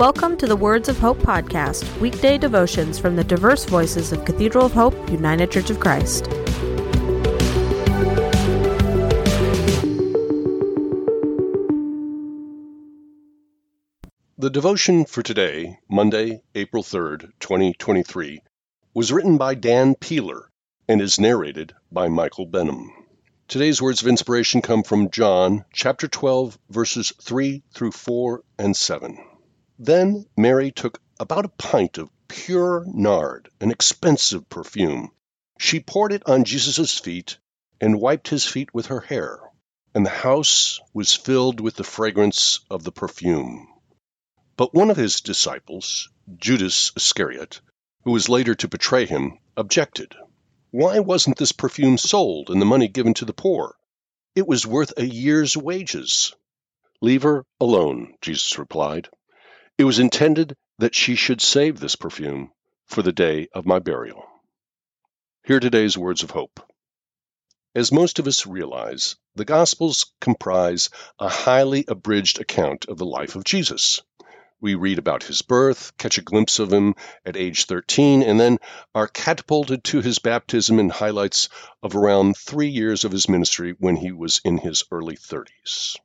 Welcome to the Words of Hope podcast, weekday devotions from the diverse voices of Cathedral of Hope, United Church of Christ. The devotion for today, Monday, April 3rd, 2023, was written by Dan Peeler and is narrated by Michael Benham. Today's words of inspiration come from John chapter 12, verses 3 through 4 and 7. Then Mary took about a pint of pure nard, an expensive perfume. She poured it on Jesus' feet and wiped his feet with her hair, and the house was filled with the fragrance of the perfume. But one of his disciples, Judas Iscariot, who was later to betray him, objected. Why wasn't this perfume sold and the money given to the poor? It was worth a year's wages. Leave her alone, Jesus replied. It was intended that she should save this perfume for the day of my burial. Hear today's words of hope. As most of us realize, the Gospels comprise a highly abridged account of the life of Jesus. We read about his birth, catch a glimpse of him at age 13, and then are catapulted to his baptism and highlights of around three years of his ministry when he was in his early 30s.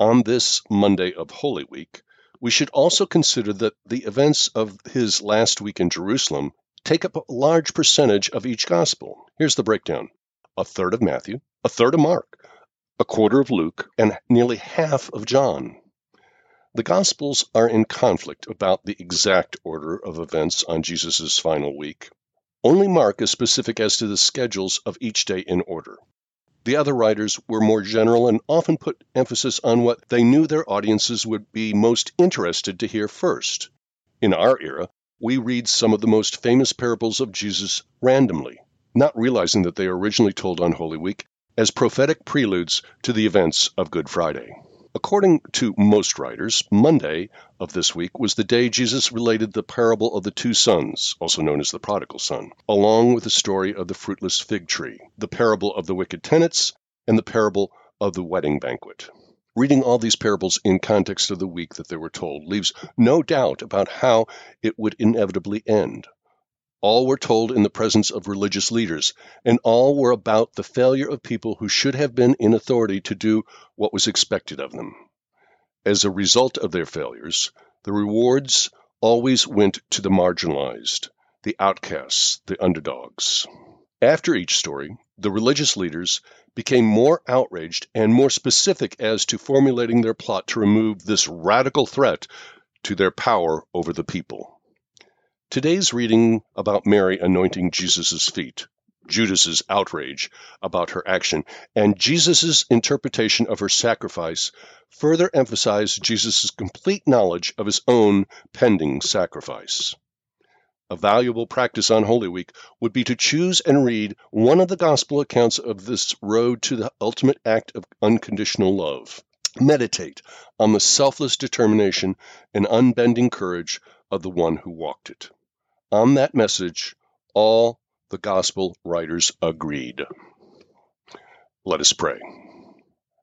On this Monday of Holy Week, we should also consider that the events of his last week in Jerusalem take up a large percentage of each gospel. Here's the breakdown a third of Matthew, a third of Mark, a quarter of Luke, and nearly half of John. The Gospels are in conflict about the exact order of events on Jesus' final week. Only Mark is specific as to the schedules of each day in order. The other writers were more general and often put emphasis on what they knew their audiences would be most interested to hear first. In our era, we read some of the most famous parables of Jesus randomly, not realizing that they were originally told on Holy Week as prophetic preludes to the events of Good Friday. According to most writers, Monday of this week was the day Jesus related the parable of the two sons, also known as the prodigal son, along with the story of the fruitless fig tree, the parable of the wicked tenants, and the parable of the wedding banquet. Reading all these parables in context of the week that they were told leaves no doubt about how it would inevitably end. All were told in the presence of religious leaders, and all were about the failure of people who should have been in authority to do what was expected of them. As a result of their failures, the rewards always went to the marginalized, the outcasts, the underdogs. After each story, the religious leaders became more outraged and more specific as to formulating their plot to remove this radical threat to their power over the people. Today's reading about Mary anointing Jesus' feet, Judas's outrage about her action, and Jesus' interpretation of her sacrifice further emphasize Jesus' complete knowledge of his own pending sacrifice. A valuable practice on Holy Week would be to choose and read one of the gospel accounts of this road to the ultimate act of unconditional love. Meditate on the selfless determination and unbending courage of the one who walked it. On that message, all the gospel writers agreed. Let us pray.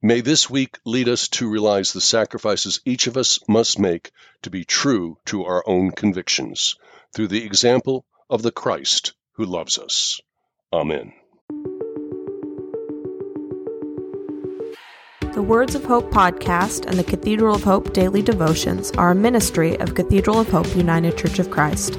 May this week lead us to realize the sacrifices each of us must make to be true to our own convictions through the example of the Christ who loves us. Amen. The Words of Hope podcast and the Cathedral of Hope daily devotions are a ministry of Cathedral of Hope United Church of Christ.